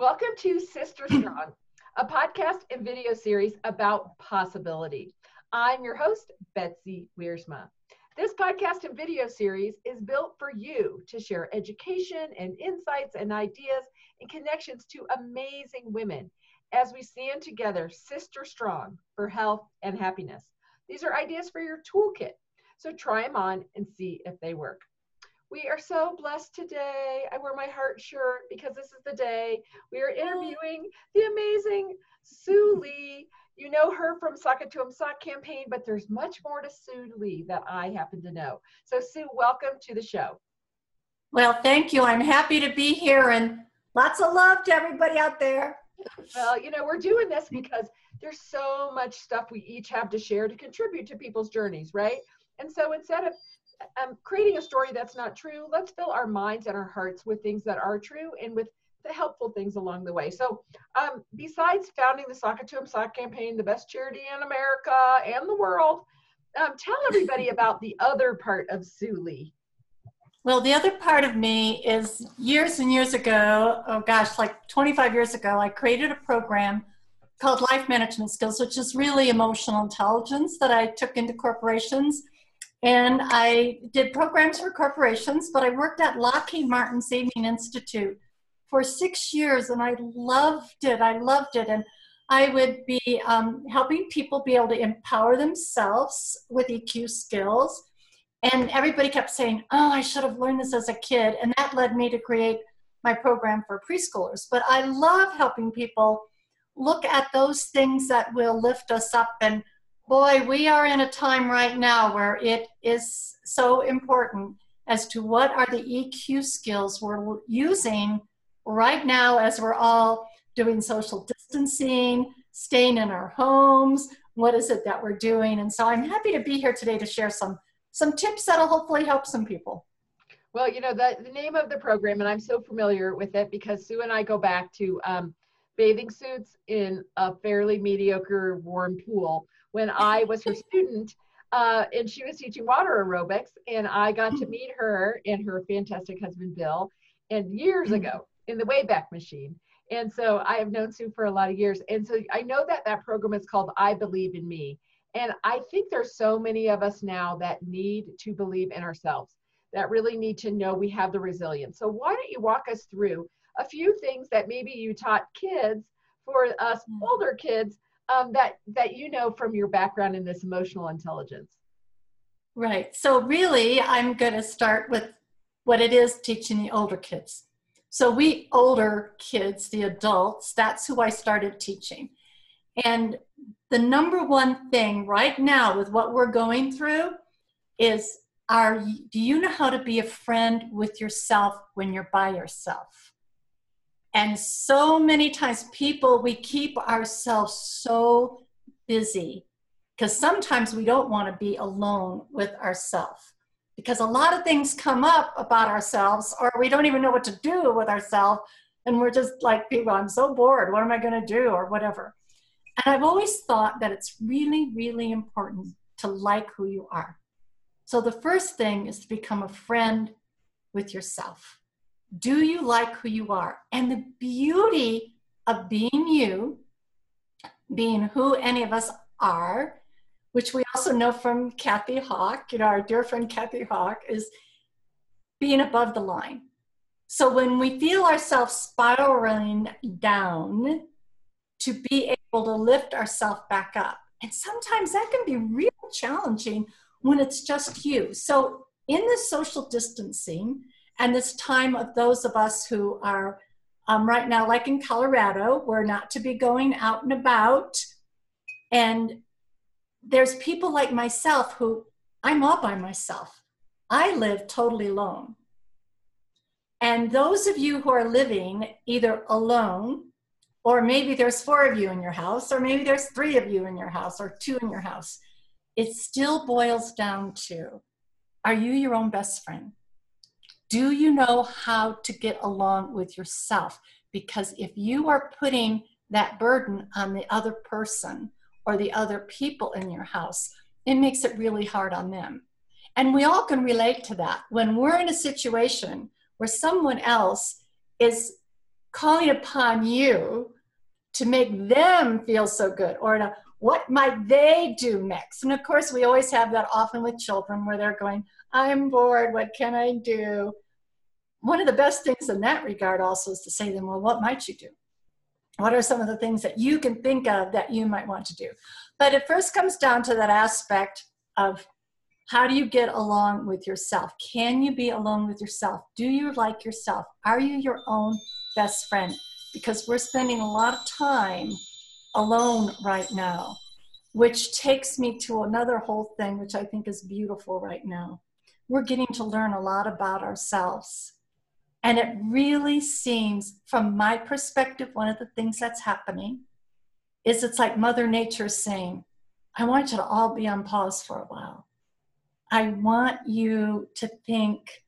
Welcome to Sister Strong, a podcast and video series about possibility. I'm your host, Betsy Wiersma. This podcast and video series is built for you to share education and insights and ideas and connections to amazing women as we stand together, sister strong, for health and happiness. These are ideas for your toolkit. So try them on and see if they work. We are so blessed today. I wear my heart shirt because this is the day we are interviewing the amazing Sue Lee. You know her from Sock It to 'em Sock campaign, but there's much more to Sue Lee that I happen to know. So, Sue, welcome to the show. Well, thank you. I'm happy to be here and lots of love to everybody out there. Well, you know, we're doing this because there's so much stuff we each have to share to contribute to people's journeys, right? And so instead of um, creating a story that's not true, let's fill our minds and our hearts with things that are true and with the helpful things along the way. So, um, besides founding the Sock It to 'em Sock campaign, the best charity in America and the world, um, tell everybody about the other part of Lee. Well, the other part of me is years and years ago, oh gosh, like 25 years ago, I created a program called Life Management Skills, which is really emotional intelligence that I took into corporations and I did programs for corporations, but I worked at Lockheed Martin Saving Institute for six years and I loved it. I loved it. And I would be um, helping people be able to empower themselves with EQ skills. And everybody kept saying, Oh, I should have learned this as a kid. And that led me to create my program for preschoolers. But I love helping people look at those things that will lift us up and boy, we are in a time right now where it is so important as to what are the EQ skills we're using right now as we're all doing social distancing, staying in our homes. What is it that we're doing? And so I'm happy to be here today to share some some tips that'll hopefully help some people. Well, you know, the, the name of the program, and I'm so familiar with it because Sue and I go back to um, bathing suits in a fairly mediocre warm pool when I was her student. Uh, and she was teaching water aerobics, and I got to meet her and her fantastic husband Bill, and years ago in the Wayback Machine. And so I have known Sue for a lot of years, and so I know that that program is called I Believe in Me. And I think there's so many of us now that need to believe in ourselves, that really need to know we have the resilience. So why don't you walk us through a few things that maybe you taught kids for us mm. older kids um, that that you know from your background in this emotional intelligence? Right. So really i'm going to start with what it is teaching the older kids. So we older kids the adults that's who i started teaching. And the number one thing right now with what we're going through is are do you know how to be a friend with yourself when you're by yourself and so many times, people, we keep ourselves so busy because sometimes we don't want to be alone with ourselves because a lot of things come up about ourselves or we don't even know what to do with ourselves and we're just like people i'm so bored what am i going to do? or whatever. And i've always thought that it's really really important to like who you are. So the first thing is to become a friend with yourself do you like who you are? And the beauty of being you, being who any of us are, which we also know from Kathy Hawk, you know, our dear friend Kathy Hawk, is being above the line. So when we feel ourselves spiraling down, to be able to lift ourselves back up. And sometimes that can be real challenging when it's just you. So in the social distancing, and this time of those of us who are um, right now, like in Colorado, we're not to be going out and about. And there's people like myself who I'm all by myself. I live totally alone. And those of you who are living either alone, or maybe there's four of you in your house, or maybe there's three of you in your house, or two in your house, it still boils down to are you your own best friend? Do you know how to get along with yourself? Because if you are putting that burden on the other person or the other people in your house, it makes it really hard on them. And we all can relate to that. When we're in a situation where someone else is calling upon you to make them feel so good or to what might they do next? And of course, we always have that often with children where they're going, I'm bored, what can I do? One of the best things in that regard also is to say to them, Well, what might you do? What are some of the things that you can think of that you might want to do? But it first comes down to that aspect of how do you get along with yourself? Can you be alone with yourself? Do you like yourself? Are you your own best friend? Because we're spending a lot of time alone right now, which takes me to another whole thing, which I think is beautiful right now. We're getting to learn a lot about ourselves. And it really seems, from my perspective, one of the things that's happening is it's like Mother Nature saying, I want you to all be on pause for a while. I want you to think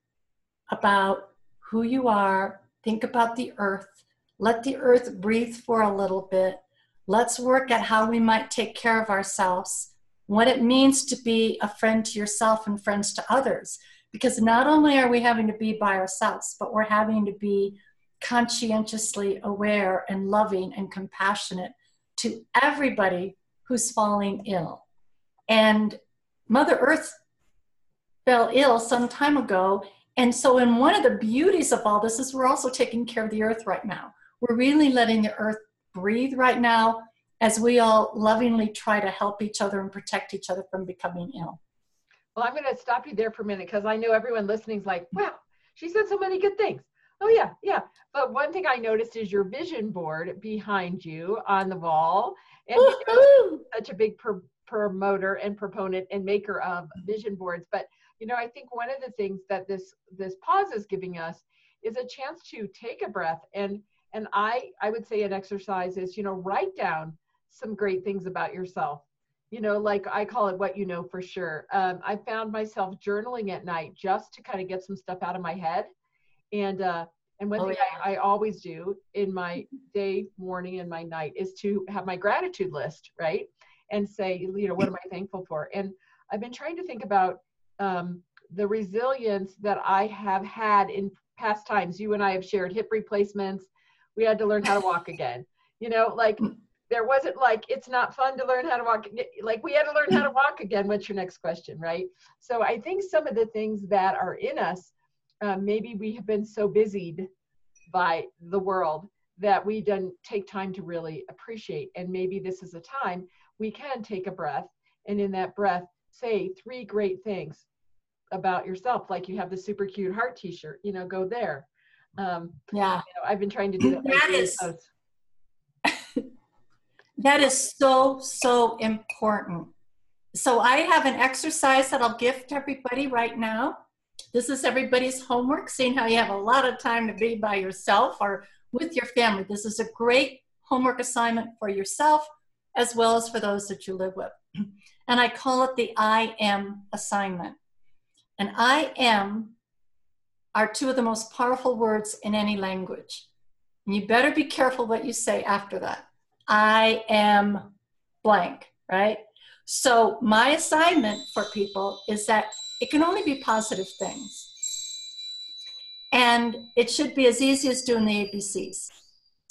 about who you are, think about the earth, let the earth breathe for a little bit, Let's work at how we might take care of ourselves, what it means to be a friend to yourself and friends to others. Because not only are we having to be by ourselves, but we're having to be conscientiously aware and loving and compassionate to everybody who's falling ill. And Mother Earth fell ill some time ago. And so, in one of the beauties of all this is we're also taking care of the earth right now. We're really letting the earth breathe right now as we all lovingly try to help each other and protect each other from becoming ill. Well, I'm going to stop you there for a minute because I know everyone listening is like, wow, she said so many good things. Oh, yeah, yeah. But one thing I noticed is your vision board behind you on the wall. And you know, such a big pr- promoter and proponent and maker of vision boards. But, you know, I think one of the things that this this pause is giving us is a chance to take a breath and and i i would say an exercise is you know write down some great things about yourself. You know like i call it what you know for sure. Um, i found myself journaling at night just to kind of get some stuff out of my head. And uh and one oh, thing yeah. I, I always do in my day morning and my night is to have my gratitude list right? And say you know what am i thankful for? And i've been trying to think about um, the resilience that i have had in past times. You and i have shared hip replacements we had to learn how to walk again. You know like there wasn't like it's not fun to learn how to walk like we had to learn how to walk again. What's your next question right? So i think some of the things that are in us um, maybe we have been so busied by the world that we don't take time to really appreciate. And maybe this is a time we can take a breath and in that breath say three great things about yourself. Like you have the super cute heart t-shirt you know go there um, yeah, you know, I've been trying to do that. That is that is so so important. So I have an exercise that I'll gift everybody right now. This is everybody's homework, seeing how you have a lot of time to be by yourself or with your family. This is a great homework assignment for yourself as well as for those that you live with. And I call it the I am assignment. And I am are two of the most powerful words in any language. And you better be careful what you say after that. I am blank, right? So, my assignment for people is that it can only be positive things. And it should be as easy as doing the ABCs.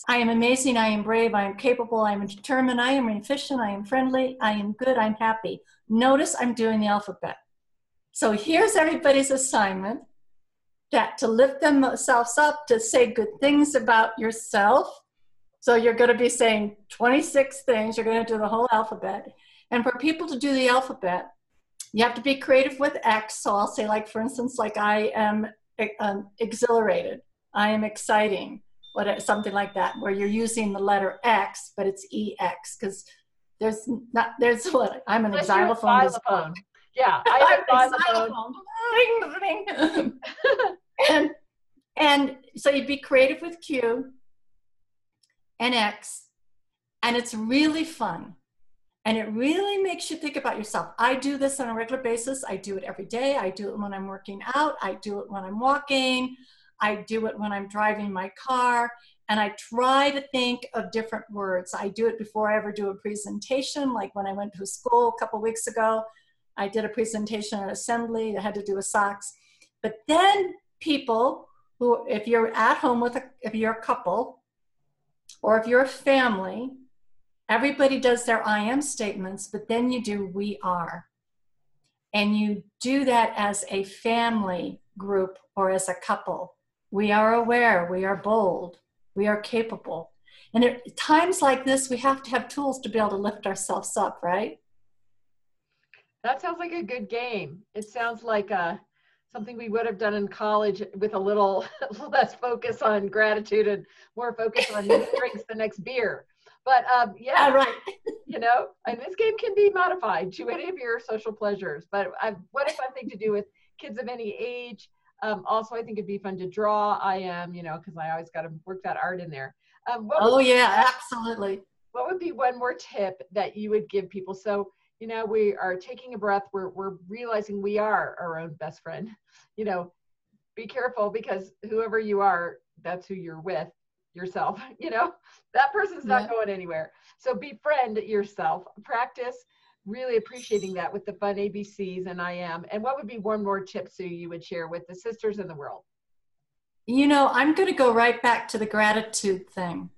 I am amazing, I am brave, I am capable, I am determined, I am efficient, I am friendly, I am good, I'm happy. Notice I'm doing the alphabet. So here's everybody's assignment that to lift themselves up, to say good things about yourself. So you're going to be saying 26 things, you're going to do the whole alphabet. And for people to do the alphabet, you have to be creative with X. So I'll say, like, for instance, like I am um, exhilarated, I am exciting, what something like that, where you're using the letter X, but it's EX because there's not there's what I'm an xylophone. Yeah, I have a xylophone. and and so you'd be creative with Q and X, and it's really fun. And it really makes you think about yourself. I do this on a regular basis. I do it every day. I do it when I'm working out. I do it when I'm walking. I do it when I'm driving my car. And I try to think of different words. I do it before I ever do a presentation, like when I went to school a couple weeks ago. I did a presentation at assembly that had to do with socks. But then people who, if you're at home with a, if you're a couple or if you're a family, everybody does their I am statements, but then you do we are. And you do that as a family group or as a couple. We are aware, we are bold, we are capable. And at times like this, we have to have tools to be able to lift ourselves up, right? That sounds like a good game. It sounds like uh, something we would have done in college with a little less focus on gratitude and more focus on who drinks the next beer. But um, yeah, yeah, right. you know, and this game can be modified to any of your social pleasures. But I, what a fun thing to do with kids of any age. Um, also, I think it'd be fun to draw. I am, you know, because I always got to work that art in there. Um, oh yeah, absolutely. What would be one more tip that you would give people? So you know, we are taking a breath. We're we're realizing we are our own best friend. You know, be careful because whoever you are, that's who you're with yourself. You know, that person's not yeah. going anywhere. So befriend yourself. Practice really appreciating that with the fun ABCs and I am. And what would be one more tip, Sue, you would share with the sisters in the world? You know, I'm going to go right back to the gratitude thing.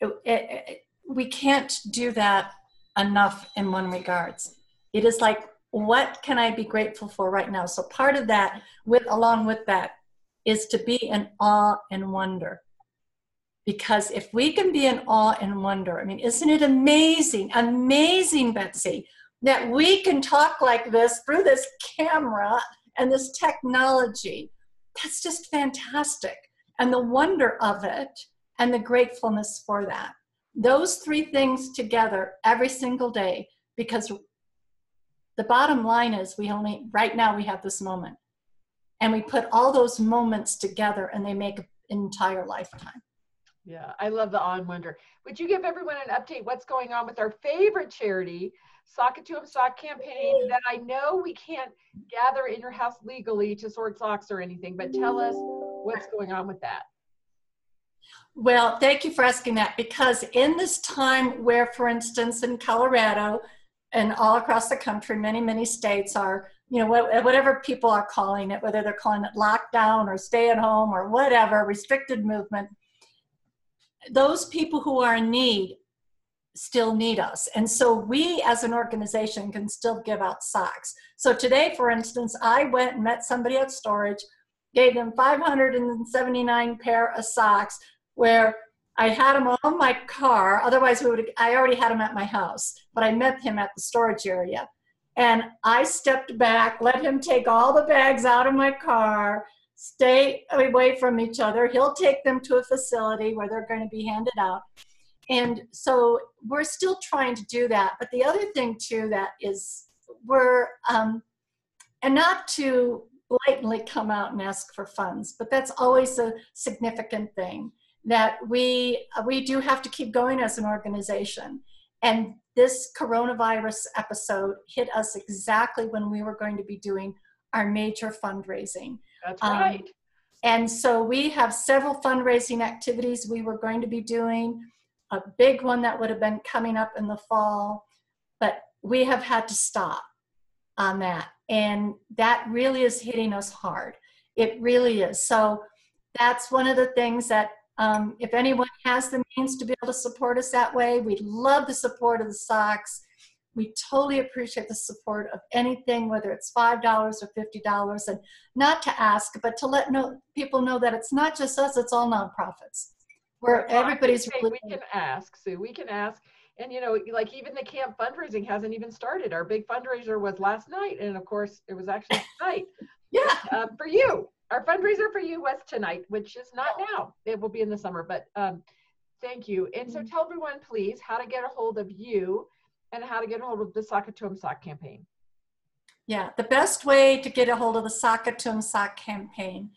It, it, it, we can't do that enough in one regards. It is like, what can I be grateful for right now? So part of that, with along with that, is to be in awe and wonder. Because if we can be in awe and wonder, I mean, isn't it amazing, amazing, Betsy, that we can talk like this through this camera and this technology? That's just fantastic. And the wonder of it and the gratefulness for that. Those three things together every single day because the bottom line is we only, right now, we have this moment. And we put all those moments together and they make an entire lifetime. Yeah, I love the on wonder. Would you give everyone an update what's going on with our favorite charity, Sock It To 'em Sock campaign that I know we can't gather in your house legally to sort socks or anything, but tell us what's going on with that. Well, thank you for asking that because in this time where, for instance, in Colorado and all across the country, many, many states are, you know, whatever people are calling it, whether they're calling it lockdown or stay at home or whatever, restricted movement, those people who are in need still need us. And so we as an organization can still give out socks. So today, for instance, I went and met somebody at storage, gave them 579 pair of socks where I had him on my car. Otherwise, we would. I already had him at my house, but I met him at the storage area, and I stepped back, let him take all the bags out of my car, stay away from each other. He'll take them to a facility where they're going to be handed out, and so we're still trying to do that. But the other thing too that is we're um, and not to blatantly come out and ask for funds, but that's always a significant thing that we we do have to keep going as an organization. And this coronavirus episode hit us exactly when we were going to be doing our major fundraising. That's um, right. and so we have several fundraising activities we were going to be doing. A big one that would have been coming up in the fall but we have had to stop on that. And that really is hitting us hard. It really is. So that's one of the things that um, if anyone has the means to be able to support us that way, we love the support of the socks. We totally appreciate the support of anything, whether it's $5 or $50, and not to ask, but to let know, people know that it's not just us, it's all nonprofits. Where well, everybody's really. We can ask, Sue, we can ask. And, you know, like even the camp fundraising hasn't even started. Our big fundraiser was last night. And of course, it was actually tonight. yeah. Uh, for you our fundraiser for you was tonight, which is not now. It will be in the summer, but um, thank you. And so tell everyone, please, how to get a hold of you and how to get a hold of the Sock It To 'em Sock campaign. Yeah, the best way to get a hold of the Sock It To 'em Sock campaign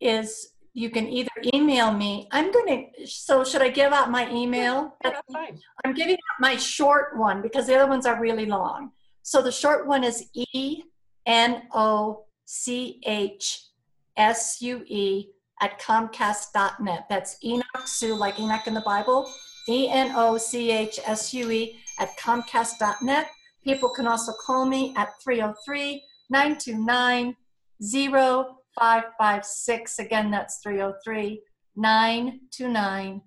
is you can either email me. I'm going to, so should I give out my email? Yeah, that's fine. I'm giving out my short one because the other ones are really long. So the short one is E N O C H S-U-E at comcast.net. That's Enoch Sue, like Enoch in the Bible, E-N-O-C-H-S-U-E at comcast.net. People can also call me at 303 929 0556. Again, that's 303 929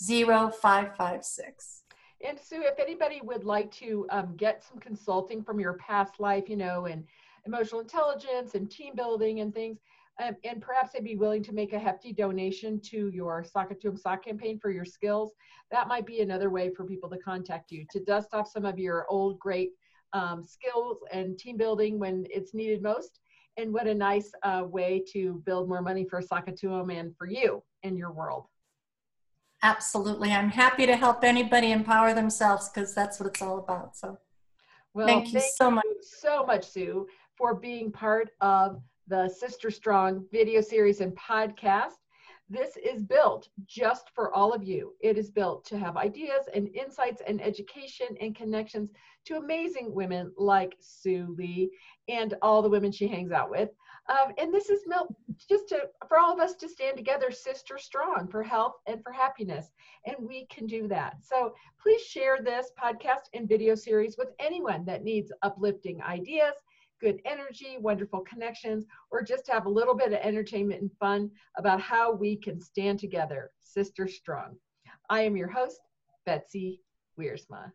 0556. And Sue, if anybody would like to um, get some consulting from your past life, you know, and emotional intelligence and team building and things, um, and perhaps they'd be willing to make a hefty donation to your Sock It To 'em Sock campaign for your skills, that might be another way for people to contact you to dust off some of your old great um, skills and team building when it's needed most. And what a nice uh, way to build more money for Sock It To 'em and for you and your world. Absolutely. I'm happy to help anybody empower themselves because that's what it's all about. So well, thank you thank so much. You so much, Sue, for being part of the Sister Strong video series and podcast. This is built just for all of you. It is built to have ideas and insights and education and connections to amazing women like Sue Lee and all the women she hangs out with. Um, and this is just to, for all of us to stand together, sister strong, for health and for happiness. And we can do that. So please share this podcast and video series with anyone that needs uplifting ideas, good energy, wonderful connections, or just have a little bit of entertainment and fun about how we can stand together, sister strong. I am your host, Betsy Wiersma.